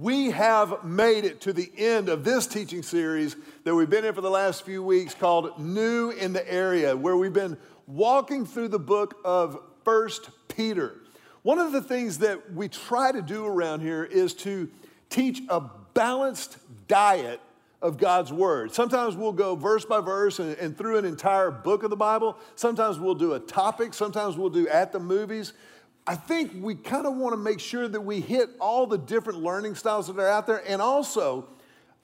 We have made it to the end of this teaching series that we've been in for the last few weeks called New in the Area, where we've been walking through the book of First Peter. One of the things that we try to do around here is to teach a balanced diet of God's Word. Sometimes we'll go verse by verse and, and, through an entire book of the Bible. Sometimes we'll do a topic. Sometimes we'll do at the movies. I think we kind of want to make sure that we hit all the different learning styles that are out there. And also,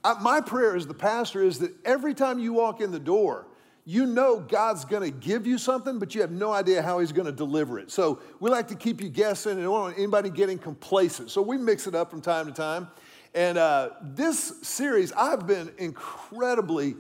I, my prayer as the pastor is that every time you walk in the door, you know God's going to give you something, but you have no idea how He's going to deliver it. So we like to keep you guessing and don't want anybody getting complacent. So we mix it up from time to time. And uh, this series, I've been incredibly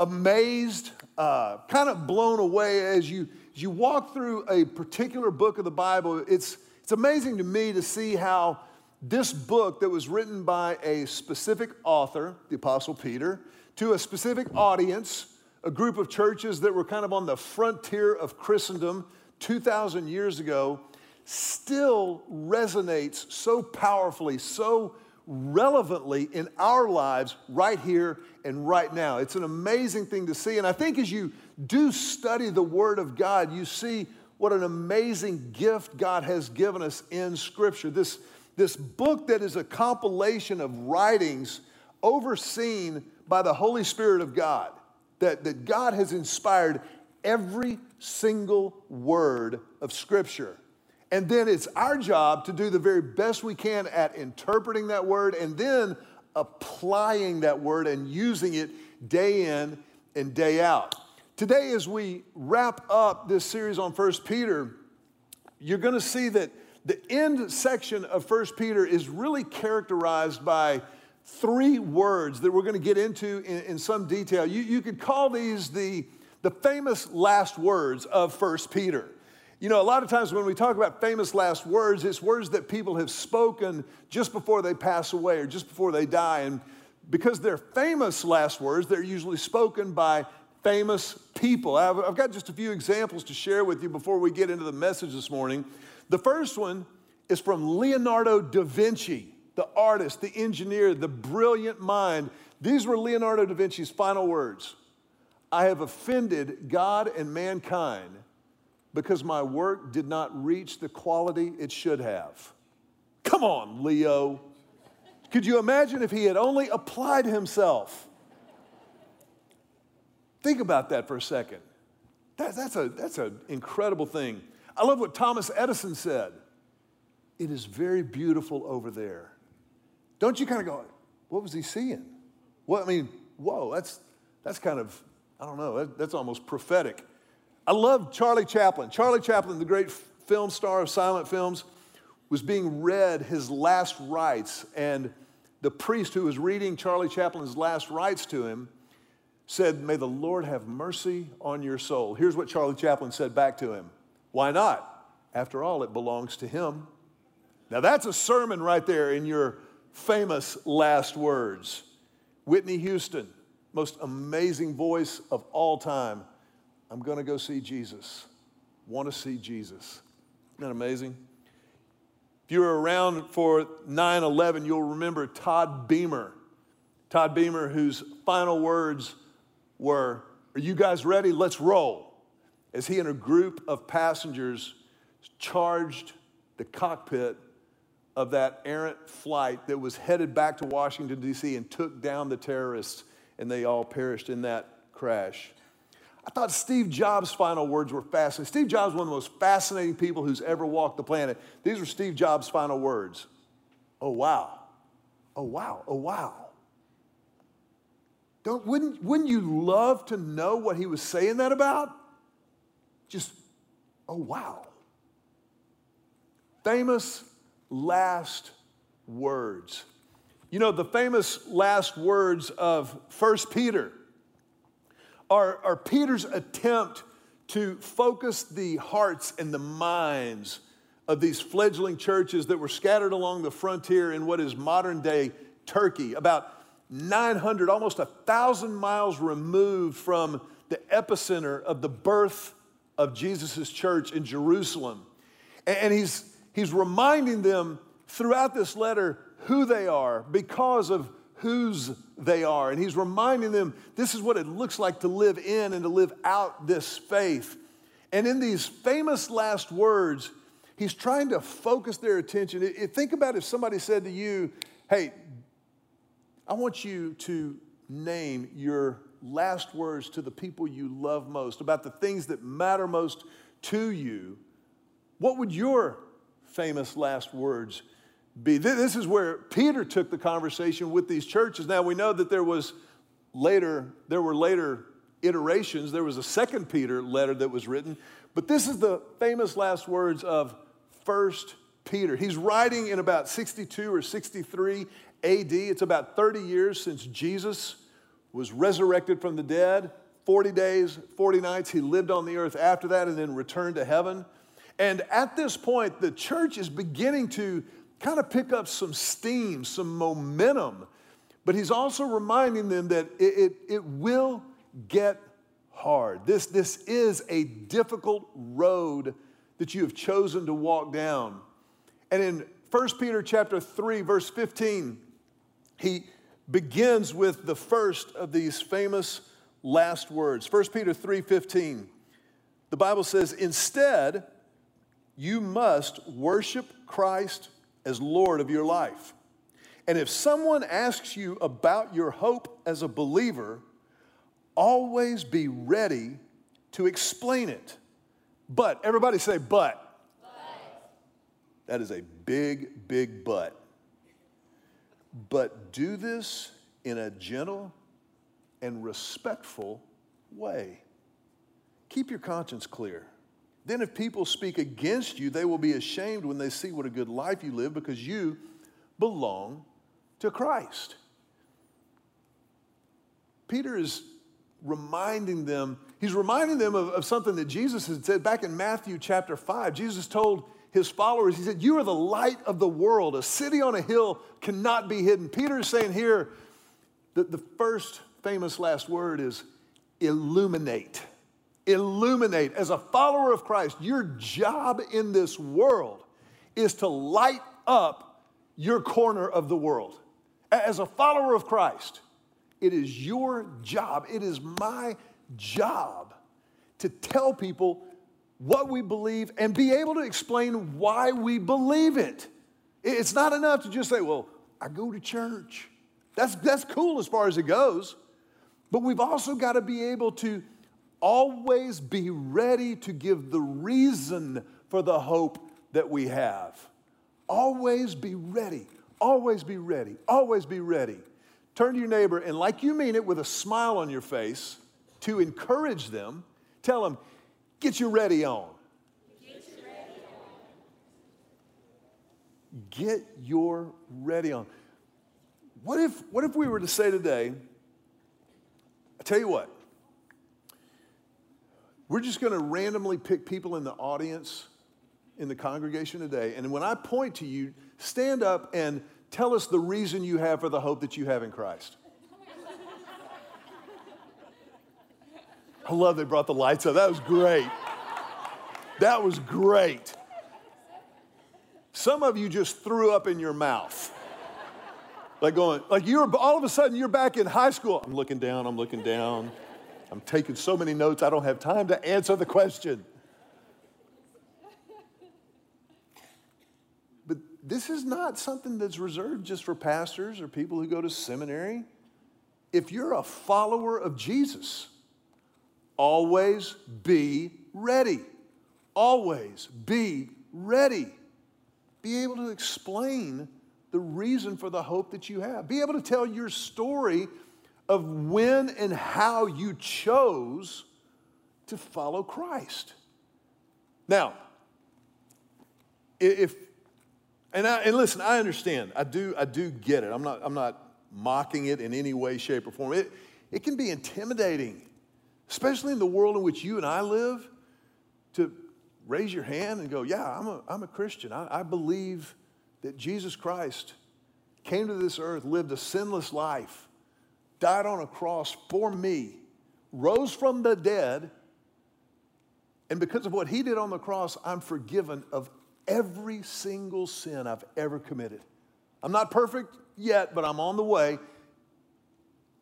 amazed, uh, kind of blown away as you as you walk through a particular book of the Bible, it's, it's amazing to me to see how this book that was written by a specific author, the Apostle Peter, to a specific audience, a group of churches that were kind of on the frontier of Christendom 2,000 years ago, still resonates so powerfully, so relevantly in our lives right here and right now. It's an amazing thing to see. And I think as you do study the Word of God, you see what an amazing gift God has given us in Scripture. This, this book that is a compilation of writings overseen by the Holy Spirit of God, that, that God has inspired every single word of Scripture. And then it's our job to do the very best we can at interpreting that word and then applying that word and using it day in and day out. Today, as we wrap up this series on 1 Peter, you're going to see that the end section of 1 Peter is really characterized by three words that we're going to get into in, in some detail. You, you could call these the, the famous last words of 1 Peter. You know, a lot of times when we talk about famous last words, it's words that people have spoken just before they pass away or just before they die. And because they're famous last words, they're usually spoken by famous people. I've, got just a few examples to share with you before we get into the message this morning. The first one is from Leonardo da Vinci, the artist, the engineer, the brilliant mind. These were Leonardo da Vinci's final words I have offended God and mankind because my work did not reach the quality it should have. Come on, Leo. Could you imagine if he had only applied himself? Think about that for a second. That, that's, a, that's an incredible thing. I love what Thomas Edison said. It is very beautiful over there. Don't you kind of go, what was he seeing? Well, I mean, whoa, that's, that's kind of, I don't know, that, that's almost prophetic. I love Charlie Chaplin. Charlie Chaplin, the great film star of silent films, was being read his last rites, and the priest who was reading Charlie Chaplin's last rites to him said, May the Lord have mercy on your soul. Here's what Charlie Chaplin said back to him Why not? After all, it belongs to him. Now, that's a sermon right there in your famous last words. Whitney Houston, most amazing voice of all time, I'm going to go see Jesus. Want to see Jesus. Isn't that amazing? If you were around for 9 11, you'll remember Todd Beamer. Todd Beamer, whose final words were, Are you guys ready? Let's roll. As he and a group of passengers charged the cockpit of that errant flight that was headed back to Washington, D.C., and took down the terrorists, and they all perished in that crash. I thought Steve Jobs' final words were fascinating. Steve Jobs one of the most fascinating people who's ever walked the planet. These were Steve Jobs' final words. Oh, wow. Oh, wow. Oh, wow. Don't, wouldn't, wouldn't you love to know what he was saying that about? Just, oh, wow. Famous last words. You know, the famous last words of First Peter are, are Peter's attempt to focus the hearts and the minds of these fledgling churches that were scattered along the frontier in what is modern day Turkey, about 900, almost a thousand miles removed from the epicenter of the birth of Jesus' church in Jerusalem. And he's, he's reminding them throughout this letter who they are because of whose they are. And he's reminding them this is what it looks like to live in and to live out this faith. And in these famous last words, he's trying to focus their attention. Think about if somebody said to you, Hey, I want you to name your last words to the people you love most, about the things that matter most to you. What would your famous last words be? This is where Peter took the conversation with these churches. Now we know that there was later, there were later iterations. There was a second Peter letter that was written, but this is the famous last words of First Peter. He's writing in about 62 or 63 AD. It's about 30 years since Jesus was resurrected from the dead. 40 days, 40 nights, he lived on the earth after that and then returned to heaven. And at this point, the church is beginning to kind of pick up some steam, some momentum. But he's also reminding them that it, it, it will get hard. This, this is a difficult road that you have chosen to walk down. And in 1 Peter chapter 3, verse 15, he begins with the first of these famous last words. 1 Peter 3:15. The Bible says, "Instead, you must worship Christ as Lord of your life. And if someone asks you about your hope as a believer, always be ready to explain it. But, everybody say, but. but. That is a big, big but. But do this in a gentle and respectful way. Keep your conscience clear. Then, if people speak against you, they will be ashamed when they see what a good life you live because you belong to Christ. Peter is reminding them, he's reminding them of, of, something that Jesus had said back in Matthew chapter 5. Jesus told his followers, he said, You are the light of the world. A city on a hill cannot be hidden. Peter is saying here that the first famous last word is illuminate illuminate. As a follower of Christ, your job in this world is to light up your corner of the world. As a follower of Christ, it is your job, it is my job to tell people what we believe and be able to explain why we believe it. It's not enough to just say, well, I go to church. That's, that's cool as far as it goes. But we've also got to be able to always be ready to give the reason for the hope that we have. Always be ready. Always be ready. Always be ready. Turn to your neighbor and, like you mean it, with a smile on your face, to encourage them, tell them, get you ready on. Get, you ready on. get your ready on. What if, what if we were to say today, I tell you what, we're just going to randomly pick people in the audience, in the congregation today. And when I point to you, stand up and tell us the reason you have for the hope that you have in Christ. I love they brought the lights up. That was great. That was great. Some of you just threw up in your mouth. Like going, like you're all of a sudden you're back in high school. I'm looking down, I'm looking down. I'm taking so many notes, I don't have time to answer the question. But this is not something that's reserved just for pastors or people who go to seminary. If you're a follower of Jesus, always be ready. Always be ready. Be able to explain the reason for the hope that you have. Be able to tell your story of when and how you chose to follow Christ. Now, if and I, and listen, I understand. I do I do get it. I'm not I'm not mocking it in any way, shape, or form. It it can be intimidating, especially in the world in which you and I live, to raise your hand and go, Yeah, I'm a, I'm a Christian. I, I believe that Jesus Christ came to this earth, lived a sinless life, died on a cross for me, rose from the dead, and because of what he did on the cross, I'm forgiven of every single sin I've ever committed. I'm not perfect yet, but I'm on the way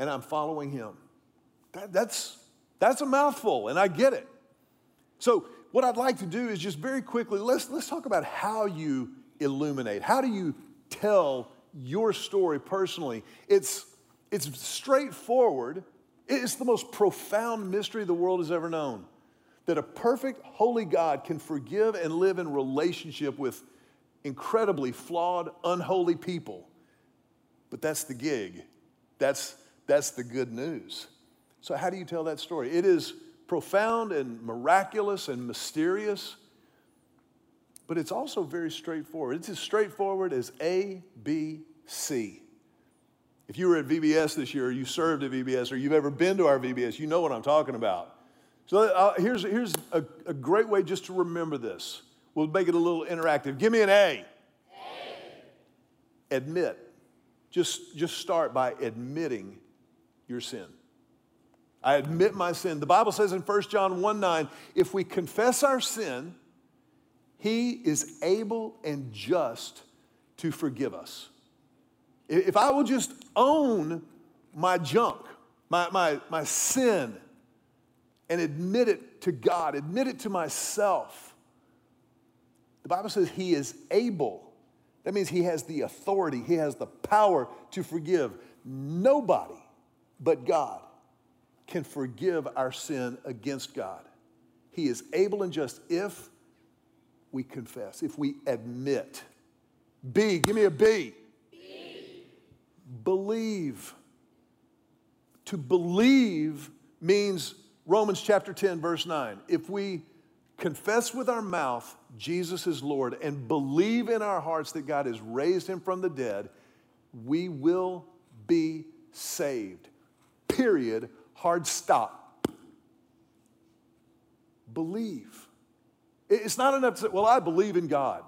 and I'm following him. That, that's, that's a mouthful, and I get it. So, what I'd like to do is just very quickly, let's, let's talk about how you illuminate. How do you tell your story personally? It's, it's straightforward, it's the most profound mystery the world has ever known that a perfect, holy God can forgive and live in relationship with incredibly flawed, unholy people. But that's the gig. That's, that's the good news. So, how do you tell that story? It is profound and miraculous and mysterious, but it's also very straightforward. It's as straightforward as A, B, C. If you were at VBS this year, or you served at VBS, or you've ever been to our VBS, you know what I'm talking about. So uh, here's, here's a, a, great way just to remember this. We'll make it a little interactive. Give me an A. A. Admit. Just, just start by admitting your sin. I admit my sin. The Bible says in 1 John 1 9, if we confess our sin, he is able and just to forgive us. If I will just own my junk, my, my, my sin, and admit it to God, admit it to myself, the Bible says He is able. That means He has the authority, He has the power to forgive. Nobody but God can forgive our sin against God. He is able and just if we confess, if we admit. B, give me a B. B. Believe. To believe means Romans chapter 10, verse 9. If we confess with our mouth Jesus is Lord and believe in our hearts that God has raised him from the dead, we will be saved. Period. Hard stop. Believe. It's not enough to say, well, I believe in God.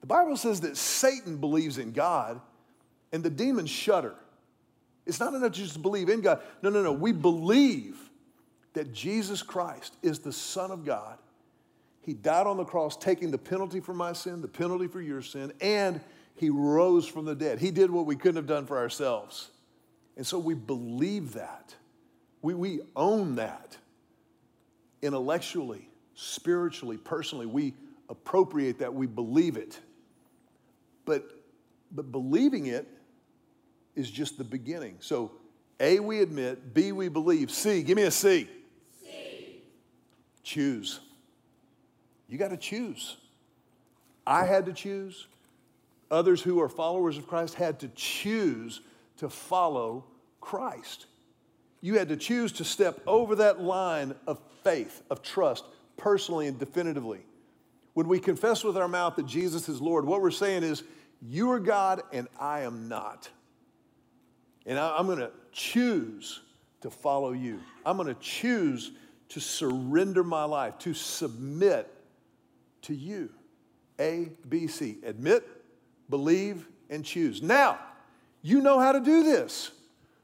The Bible says that Satan believes in God and the demons shudder. It's not enough to just believe in God. No, no, no. We believe that Jesus Christ is the Son of God. He died on the cross, taking the penalty for my sin, the penalty for your sin, and He rose from the dead. He did what we couldn't have done for ourselves. And so we believe that. We, we own that intellectually, spiritually, personally. We appropriate that, we believe it. But, but believing it is just the beginning. So, A, we admit, B, we believe. C, give me a C. C. Choose. You got to choose. I had to choose. Others who are followers of Christ had to choose to follow Christ. You had to choose to step over that line of faith, of trust, personally and definitively. When we confess with our mouth that Jesus is Lord, what we're saying is, You are God and I am not. And I'm going to choose to follow you. I'm going to choose to surrender my life, to submit to you. A, B, C. Admit, believe, and choose. Now, you know how to do this.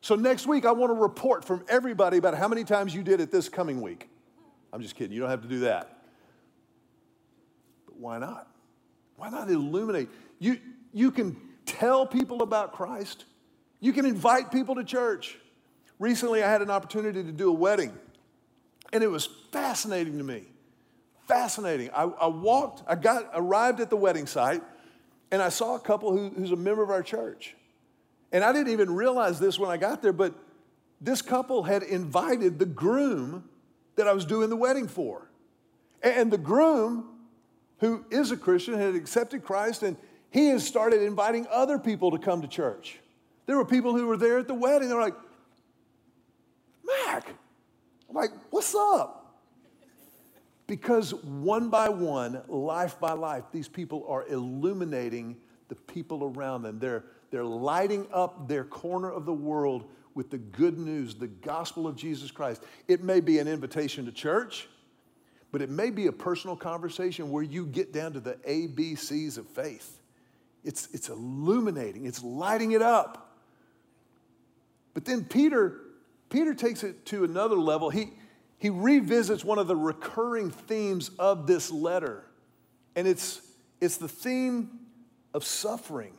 So next week, I want a report from everybody about how many times you did it this coming week. I'm just kidding. You don't have to do that. But why not? Why not illuminate? You, you can tell people about Christ. You can invite people to church. Recently, I had an opportunity to do a wedding, and it was fascinating to me. Fascinating. I, I walked, I got arrived at the wedding site, and I saw a couple who, who's a member of our church. And I didn't even realize this when I got there, but this couple had invited the groom that I was doing the wedding for. And the groom, who is a Christian, had accepted Christ, and he has started inviting other people to come to church. There were people who were there at the wedding. They're like, Mac. I'm like, what's up? Because one by one, life by life, these people are illuminating the people around them. They're they're lighting up their corner of the world with the good news, the gospel of Jesus Christ. It may be an invitation to church, but it may be a personal conversation where you get down to the ABCs of faith. It's, it's illuminating, it's lighting it up. But then Peter, Peter takes it to another level. He, he revisits one of the recurring themes of this letter, and it's, it's the theme of suffering.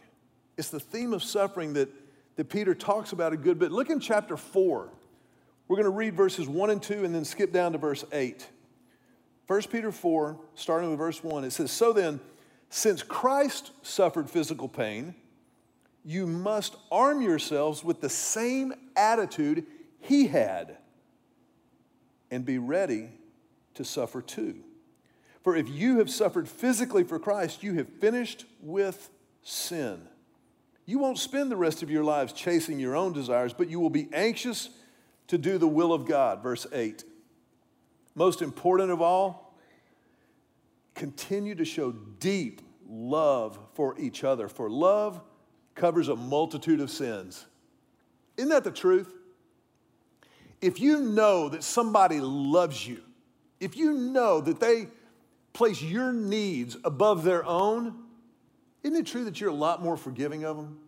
It's the theme of suffering that, that Peter talks about a good bit. Look in chapter 4. We're going to read verses 1 and 2 and then skip down to verse 8. 1 Peter 4, starting with verse 1, it says, So then, since Christ suffered physical pain, you must arm yourselves with the same attitude he had and be ready to suffer too. For if you have suffered physically for Christ, you have finished with sin. You won't spend the rest of your lives chasing your own desires, but you will be anxious to do the will of God. Verse 8. Most important of all, continue to show deep love for each other, for love covers a multitude of sins. Isn't that the truth? If you know that somebody loves you, if you know that they place your needs above their own, isn't it true that you're a lot more forgiving of them?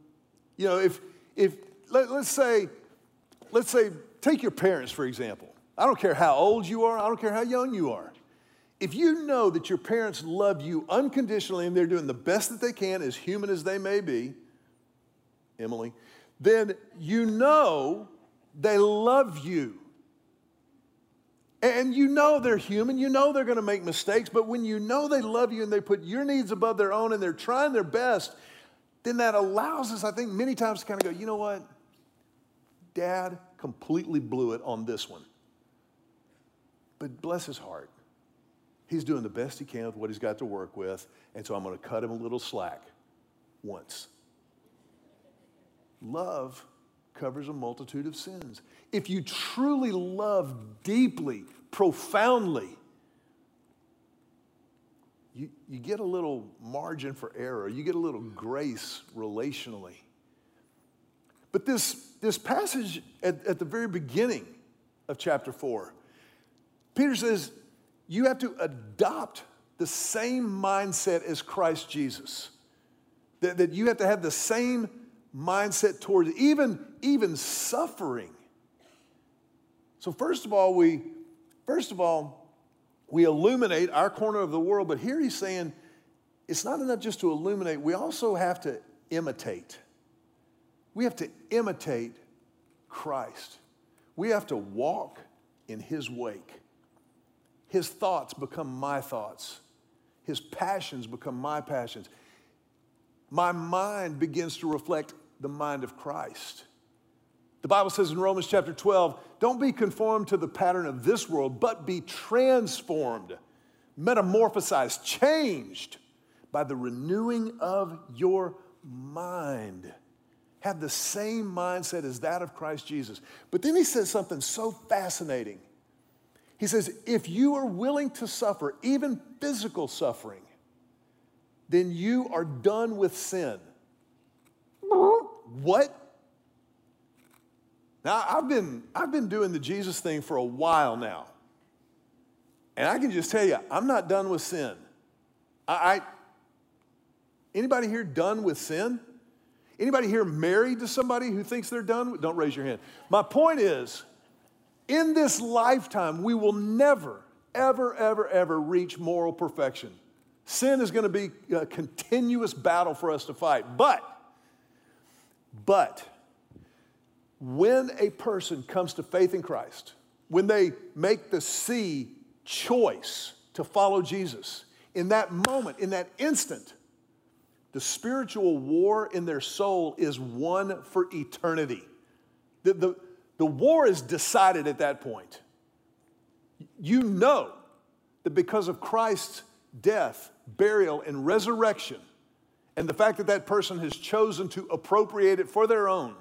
You know, if, if let, us say, let's say, take your parents, for example. I don't care how old you are, I don't care how young you are. If you know that your parents love you unconditionally and they're doing the best that they can, as human as they may be, Emily, then you know they love you. And you know they're human, you know they're going to make mistakes, but when you know they love you and they put your needs above their own and they're trying their best, then that allows us, I think, many times to kind of go, you know what? Dad completely blew it on this one. But bless his heart. He's doing the best he can with what he's got to work with, and so I'm going to cut him a little slack once. Love covers a multitude of sins. If you truly love deeply, profoundly, you, you get a little margin for error, you get a little grace relationally. But this, this passage at, at the very beginning of chapter 4, Peter says you have to adopt the same mindset as Christ Jesus. That, that you have to have the same mindset towards even, even suffering. So first of all, we first of all, we illuminate our corner of the world, but here he's saying it's not enough just to illuminate, we also have to imitate. We have to imitate Christ. We have to walk in his wake. His thoughts become my thoughts. His passions become my passions. My mind begins to reflect the mind of Christ. The Bible says in Romans chapter 12, don't be conformed to the pattern of this world, but be transformed, metamorphosized, changed by the renewing of your mind. Have the same mindset as that of Christ Jesus. But then he says something so fascinating. He says, if you are willing to suffer, even physical suffering, then you are done with sin. What? Now, I've been, I've been doing the Jesus thing for a while now. And I can just tell you, I'm not done with sin. I, I anybody here done with sin? Anybody here married to somebody who thinks they're done? Don't raise your hand. My point is, in this lifetime, we will never, ever, ever, ever reach moral perfection. Sin is going to be a continuous battle for us to fight. But but when a person comes to faith in Christ, when they make the C choice to follow Jesus, in that moment, in that instant, the spiritual war in their soul is won for eternity. The, the, the war is decided at that point. You know that because of Christ's death, burial, and resurrection, and the fact that that person has chosen to appropriate it for their own,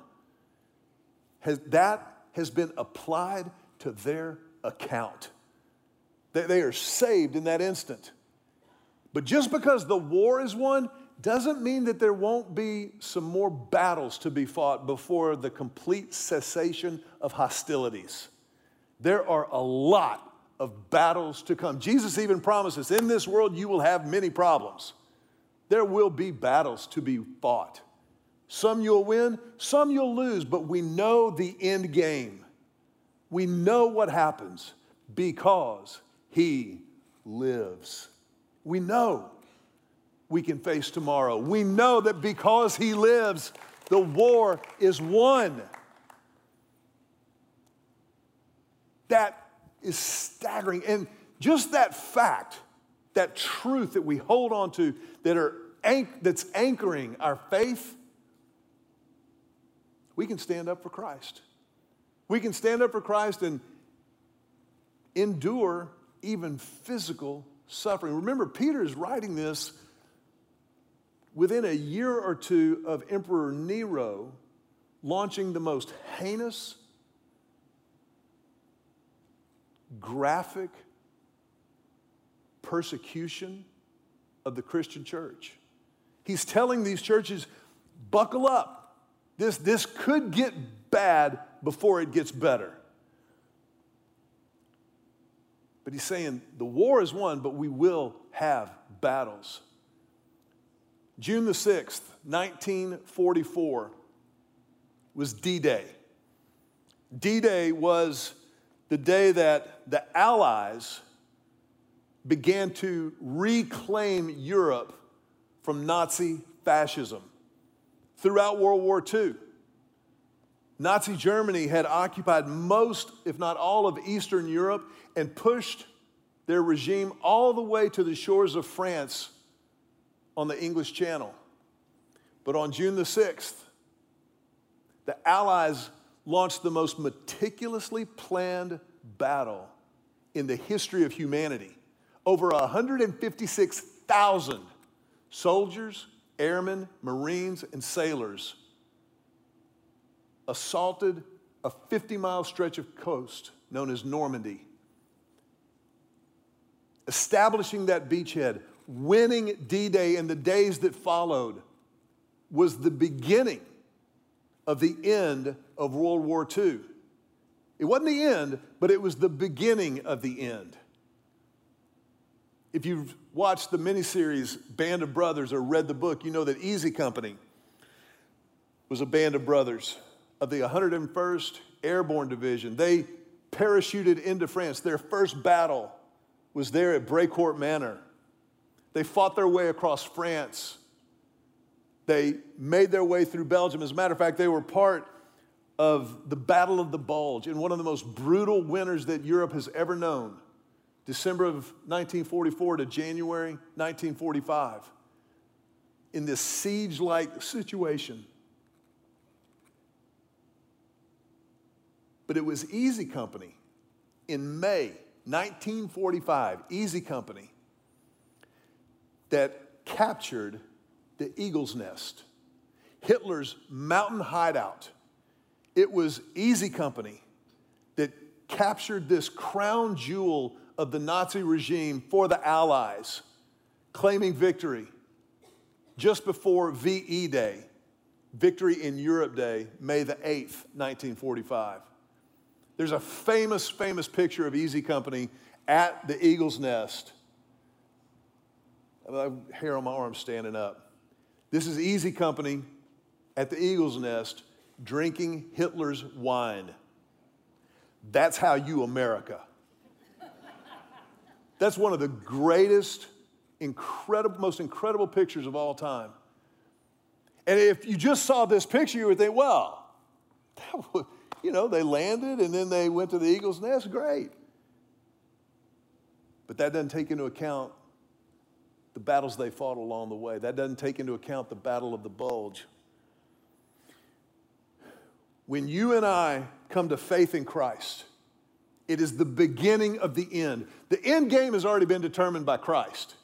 has, that has been applied to their account. They, they are saved in that instant. But just because the war is won doesn't mean that there won't be some more battles to be fought before the complete cessation of hostilities. There are a lot of battles to come. Jesus even promises in this world you will have many problems. There will be battles to be fought. Some you'll win, some you'll lose, but we know the end game. We know what happens because He lives. We know. we can face tomorrow. We know that because He lives, the war is won. That is staggering. And just that fact, that truth that we hold on to that are that's anchoring our faith, we can stand up for Christ. We can stand up for Christ and endure even physical suffering. Remember, Peter is writing this within a year or two of Emperor Nero launching the most heinous, graphic persecution of the Christian church. He's telling these churches, buckle up. This, this could get bad before it gets better. But he's saying the war is won, but we will have battles. June the 6th, 1944, was D Day. D Day was the day that the Allies began to reclaim Europe from Nazi fascism. Throughout World War II, Nazi Germany had occupied most, if not all, of Eastern Europe and pushed their regime all the way to the shores of France on the English Channel. But on June the 6th, the Allies launched the most meticulously planned battle in the history of humanity. Over 156,000 soldiers, airmen, Marines, and sailors assaulted a 50 mile stretch of coast known as Normandy. Establishing that beachhead, winning D Day and the days that followed was the beginning of the end of World War II. It wasn't the end, but it was the beginning of the end. If you've watched the miniseries Band of Brothers or read the book, you know that Easy Company was a band of brothers of the 101st Airborne Division. They parachuted into France. Their first battle was there at Brécourt Manor. They fought their way across France. They made their way through Belgium. As a matter of fact, they were part of the Battle of the Bulge in one of the most brutal winters that Europe has ever known. December of 1944 to January 1945. In this siege like situation, But it was Easy Company in May 1945, Easy Company, that captured the Eagle's Nest, Hitler's mountain hideout. It was Easy Company that captured this crown jewel of the Nazi regime for the Allies, claiming victory just before VE Day, Victory in Europe Day, May the 8th, 1945. There's a famous, famous picture of Easy Company at the Eagle's Nest. I have Hair on my arm standing up. This is Easy Company at the Eagle's Nest drinking Hitler's wine. That's how you America. That's one of the greatest, incredible, most incredible pictures of all time. And if you just saw this picture, you would think, well, that was, you know, they landed and then they went to the eagle's nest. Great. But that doesn't take into account the battles they fought along the way. That doesn't take into account the battle of the bulge. When you and I come to faith in Christ, it is the beginning of the end. The end game has already been determined by Christ,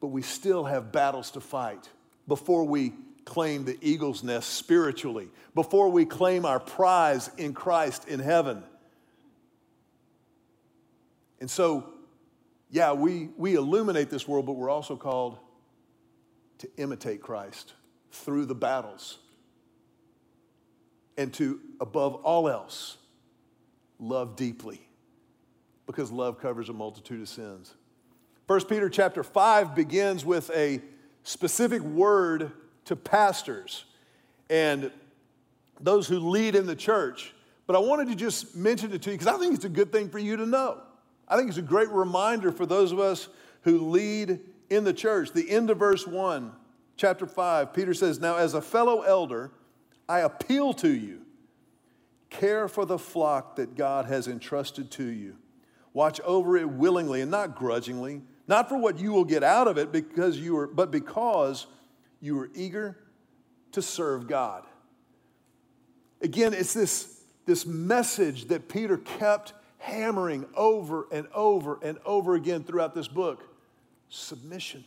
but we still have battles to fight before we claim the eagle's nest spiritually, before we claim our prize in Christ in heaven. And so, yeah, we, we illuminate this world, but we're also called to imitate Christ through the battles and to, above all else, love deeply because love covers a multitude of sins. 1 Peter chapter 5 begins with a specific word to pastors and those who lead in the church. But I wanted to just mention it to you because I think it's a good thing for you to know. I think it's a great reminder for those of us who lead in the church. The end of verse 1, chapter 5, Peter says, Now as a fellow elder, I appeal to you, care for the flock that God has entrusted to you. Watch over it willingly and not grudgingly, not for what you will get out of it, because you are, but because you are eager to serve God. Again, it's this, this message that Peter kept hammering over and over and over again throughout this book submission,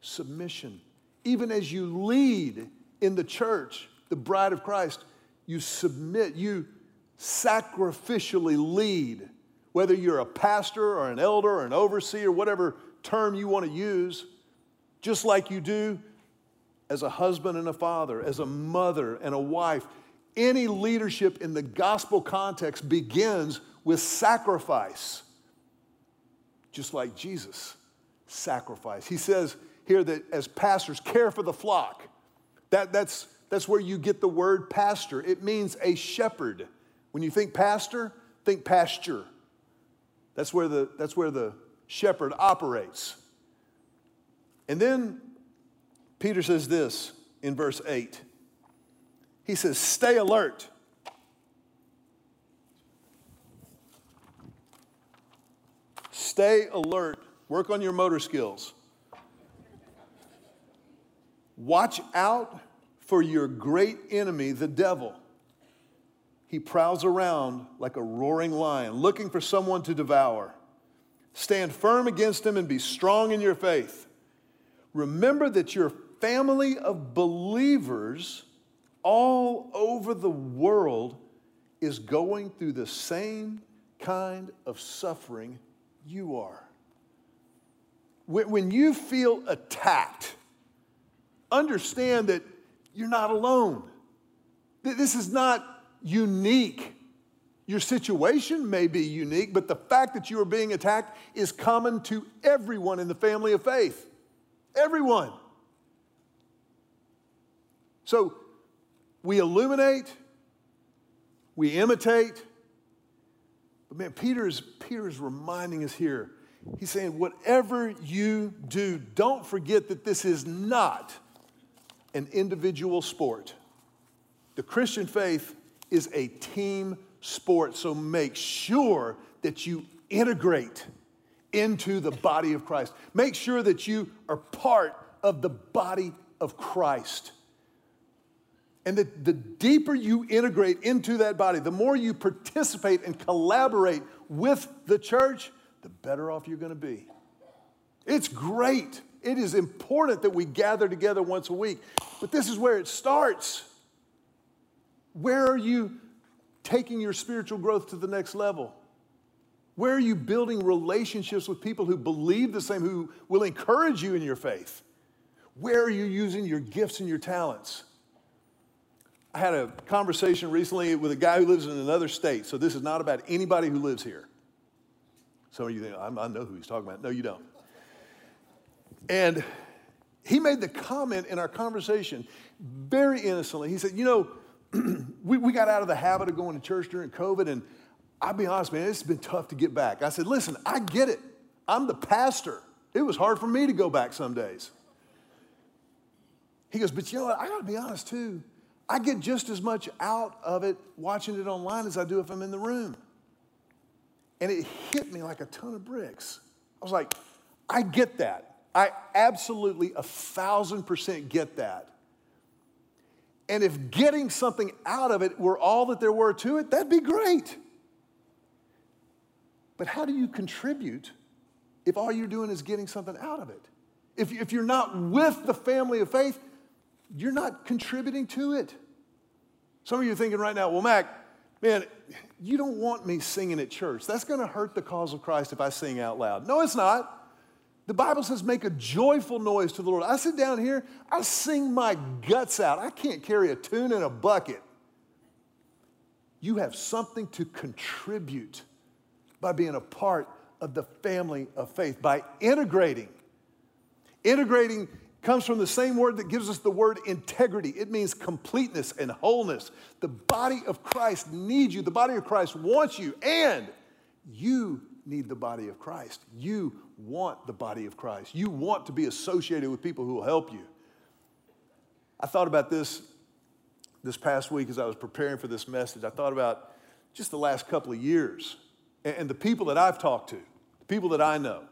submission. Even as you lead in the church, the bride of Christ, you submit, you sacrificially lead, whether you're a pastor or an elder or an overseer, whatever term you want to use, just like you do as a husband and a father, as a mother and a wife. Any leadership in the gospel context begins with sacrifice, just like Jesus sacrificed. He says here that as pastors, care for the flock. That, that's, that's where you get the word pastor. It means a shepherd. When you think pastor, think pasture. That's where the, that's where the shepherd operates. And then Peter says this in verse 8. He says, Stay alert. Stay alert. Work on your motor skills. Watch out for your great enemy, the devil. He prowls around like a roaring lion, looking for someone to devour. Stand firm against him and be strong in your faith. Remember that your family of believers all over the world is going through the same kind of suffering you are. When you feel attacked, understand that you're not alone. This is not unique. Your situation may be unique, but the fact that you are being attacked is common to everyone in the family of faith. Everyone. So we illuminate, we imitate. But man, Peter's, Peter's reminding us here. He's saying, whatever you do, don't forget that this is not an individual sport. The Christian faith is a team sport, so make sure that you integrate into the body of Christ. Make sure that you are part of the body of Christ. And the, the deeper you integrate into that body, the more you participate and collaborate with the church, the better off you're going to be. It's great. It is important that we gather together once a week. But this is where it starts. Where are you taking your spiritual growth to the next level? Where are you building relationships with people who believe the same, who will encourage you in your faith? Where are you using your gifts and your talents? I had a conversation recently with a guy who lives in another state, so this is not about anybody who lives here. Some of you think, I know who he's talking about. No, you don't. And he made the comment in our conversation very innocently. He said, You know, we, we got out of the habit of going to church during COVID, and I'll be honest, man, it's been tough to get back. I said, Listen, I get it. I'm the pastor. It was hard for me to go back some days. He goes, But you know what? I got to be honest too. I get just as much out of it watching it online as I do if I'm in the room. And it hit me like a ton of bricks. I was like, I get that. I absolutely a thousand percent get that. And if getting something out of it were all that there were to it, that'd be great. But how do you contribute if all you're doing is getting something out of it? If, if you're not with the family of faith, you're not contributing to it. Some of you are thinking right now, well, Mac, man, you don't want me singing at church. That's going to hurt the cause of Christ if I sing out loud. No, it's not. The Bible says, make a joyful noise to the Lord. I sit down here, I sing my guts out. I can't carry a tune in a bucket. You have something to contribute by being a part of the family of faith, by integrating. Integrating comes from the same word that gives us the word integrity. It means completeness and wholeness. The body of Christ needs you, the body of Christ wants you, and you need the body of Christ. You want the body of Christ. You want to be associated with people who will help you. I thought about this this past week as I was preparing for this message. I thought about just the last couple of years and the people that I've talked to, the people that I know,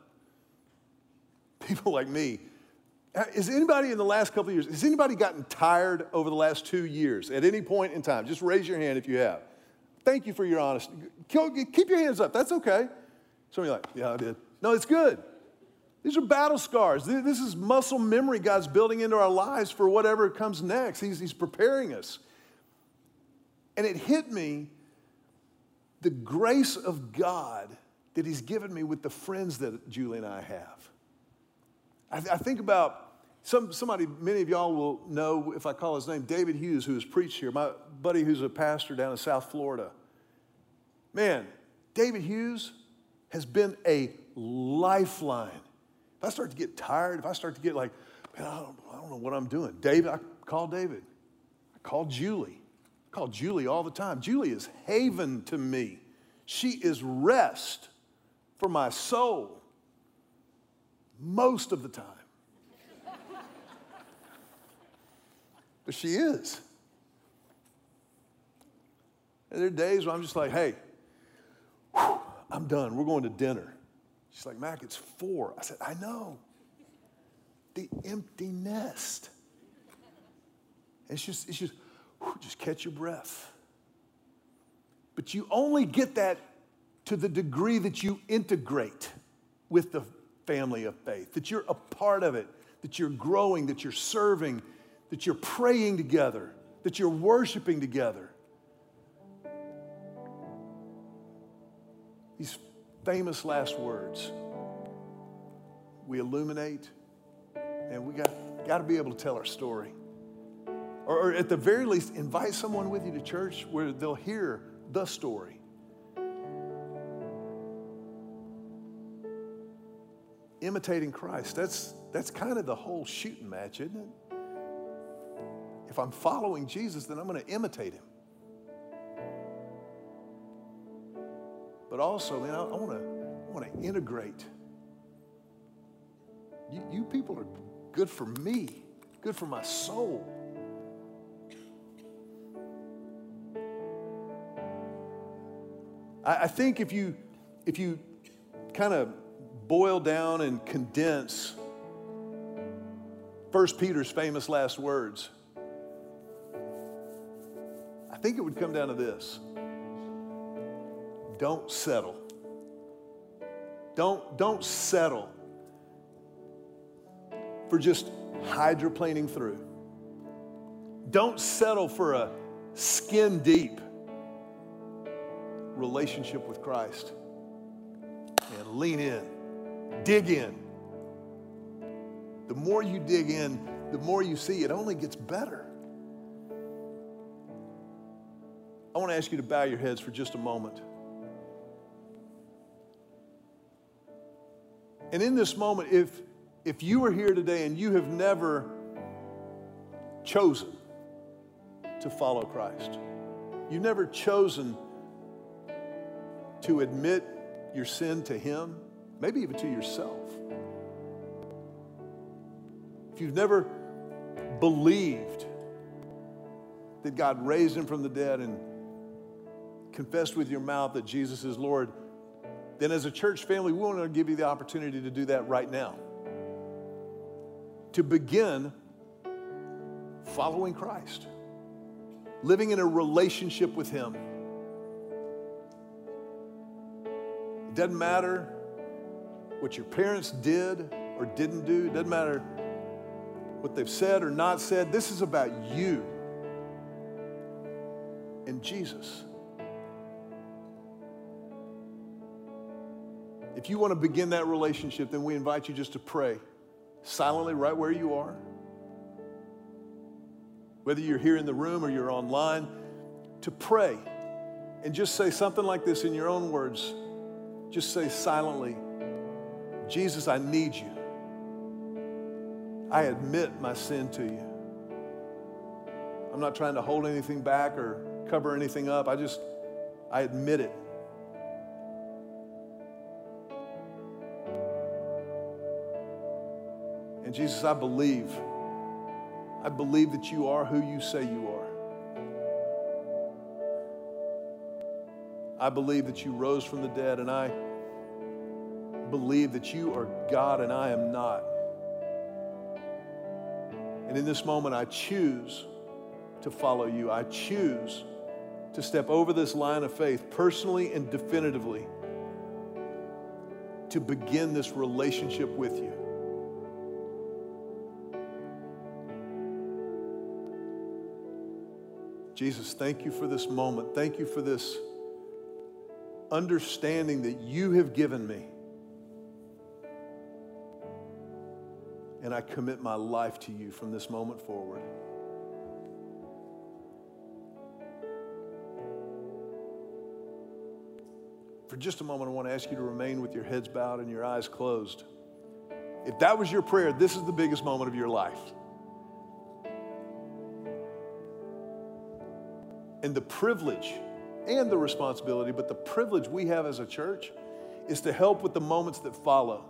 people like me. Is anybody in the last couple of years, has anybody gotten tired over the last two years at any point in time? Just raise your hand if you have. Thank you for your honesty. Keep your hands up. That's okay. Some of you like, yeah, I did. No, it's good. These are battle scars. This is muscle memory God's building into our lives for whatever comes next. He's, he's preparing us. And it hit me the grace of God that He's given me with the friends that Julie and I have. I, I think about some, somebody, many of y'all will know if I call his name, David Hughes, who has preached here, my buddy who's a pastor down in South Florida. Man, David Hughes has been a lifeline. If I start to get tired, if I start to get like, man, I don't, I don't know what I'm doing. David, I call David. I call Julie. I call Julie all the time. Julie is haven to me. She is rest for my soul most of the time. but she is. And there are days where I'm just like, hey, whew, I'm done. We're going to dinner. She's like, Mac, it's four. I said, I know. The empty nest. It's just, it's just, whew, just catch your breath. But you only get that to the degree that you integrate with the family of faith, that you're a part of it, that you're growing, that you're serving, that you're praying together, that you're worshiping together. These famous last words. We illuminate, and we got, got to be able to tell our story. Or, or at the very least, invite someone with you to church where they'll hear the story. Imitating Christ, that's, that's kind of the whole shooting match, isn't it? If I'm following Jesus, then I'm going to imitate him. But also, man, I, I want to integrate. You, you people are good for me, good for my soul. I, I think if you if you kind of boil down and condense First Peter's famous last words, I think it would come down to this don't settle. Don't, don't settle for just hydroplaning through. Don't settle for a skin deep relationship with Christ. And lean in, dig in. The more you dig in, the more you see it only gets better. I want to ask you to bow your heads for just a moment. And in this moment, if, if you are here today and you have never chosen to follow Christ, you've never chosen to admit your sin to Him, maybe even to yourself. If you've never believed that God raised Him from the dead and confessed with your mouth that Jesus is Lord, then as a church family, we want to give you the opportunity to do that right now. To begin following Christ, living in a relationship with Him. It doesn't matter what your parents did or didn't do, it doesn't matter what they've said or not said. This is about you and Jesus. If you want to begin that relationship, then we invite you just to pray silently right where you are. Whether you're here in the room or you're online, to pray and just say something like this in your own words. Just say silently, Jesus, I need you. I admit my sin to you. I'm not trying to hold anything back or cover anything up. I just, I admit it. And Jesus, I believe. I believe that you are who you say you are. I believe that you rose from the dead, and I believe that you are God and I am not. And in this moment, I choose to follow you. I choose to step over this line of faith personally and definitively to begin this relationship with you. Jesus, thank you for this moment. Thank you for this understanding that you have given me. And I commit my life to you from this moment forward. For just a moment, I want to ask you to remain with your heads bowed and your eyes closed. If that was your prayer, this is the biggest moment of your life. And the privilege and the responsibility, but the privilege we have as a church is to help with the moments that follow.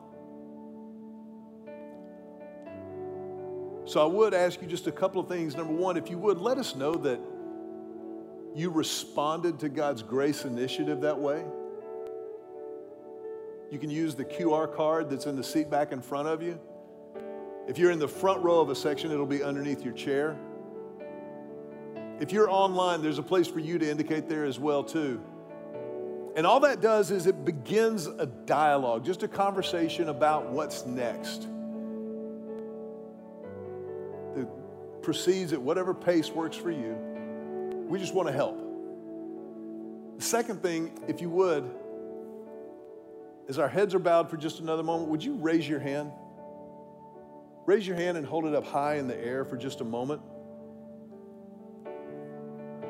So I would ask you just a couple of things. Number one, if you would, let us know that you responded to God's grace initiative that way. You can use the QR card that's in the seat back in front of you. If you're in the front row of a section, it'll be underneath your chair. If you're online, there's a place for you to indicate there as well too. And all that does is it begins a dialogue, just a conversation about what's next. It proceeds at whatever pace works for you. We just want to help. The second thing, if you would, as our heads are bowed for just another moment, would you raise your hand? Raise your hand and hold it up high in the air for just a moment.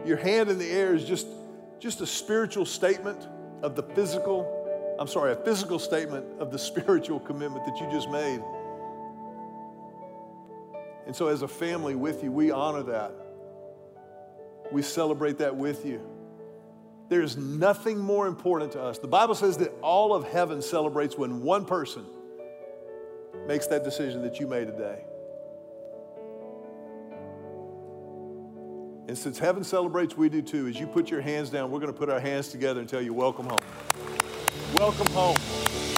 Your hand in the air is just, just a spiritual statement of the physical, I'm sorry, a physical statement of the spiritual commitment that you just made. And so, as a family with you, we honor that. We celebrate that with you. There's nothing more important to us. The Bible says that all of heaven celebrates when one person makes that decision that you made today. And since heaven celebrates, we do too. As you put your hands down, we're going to put our hands together and tell you, Welcome home. Welcome home.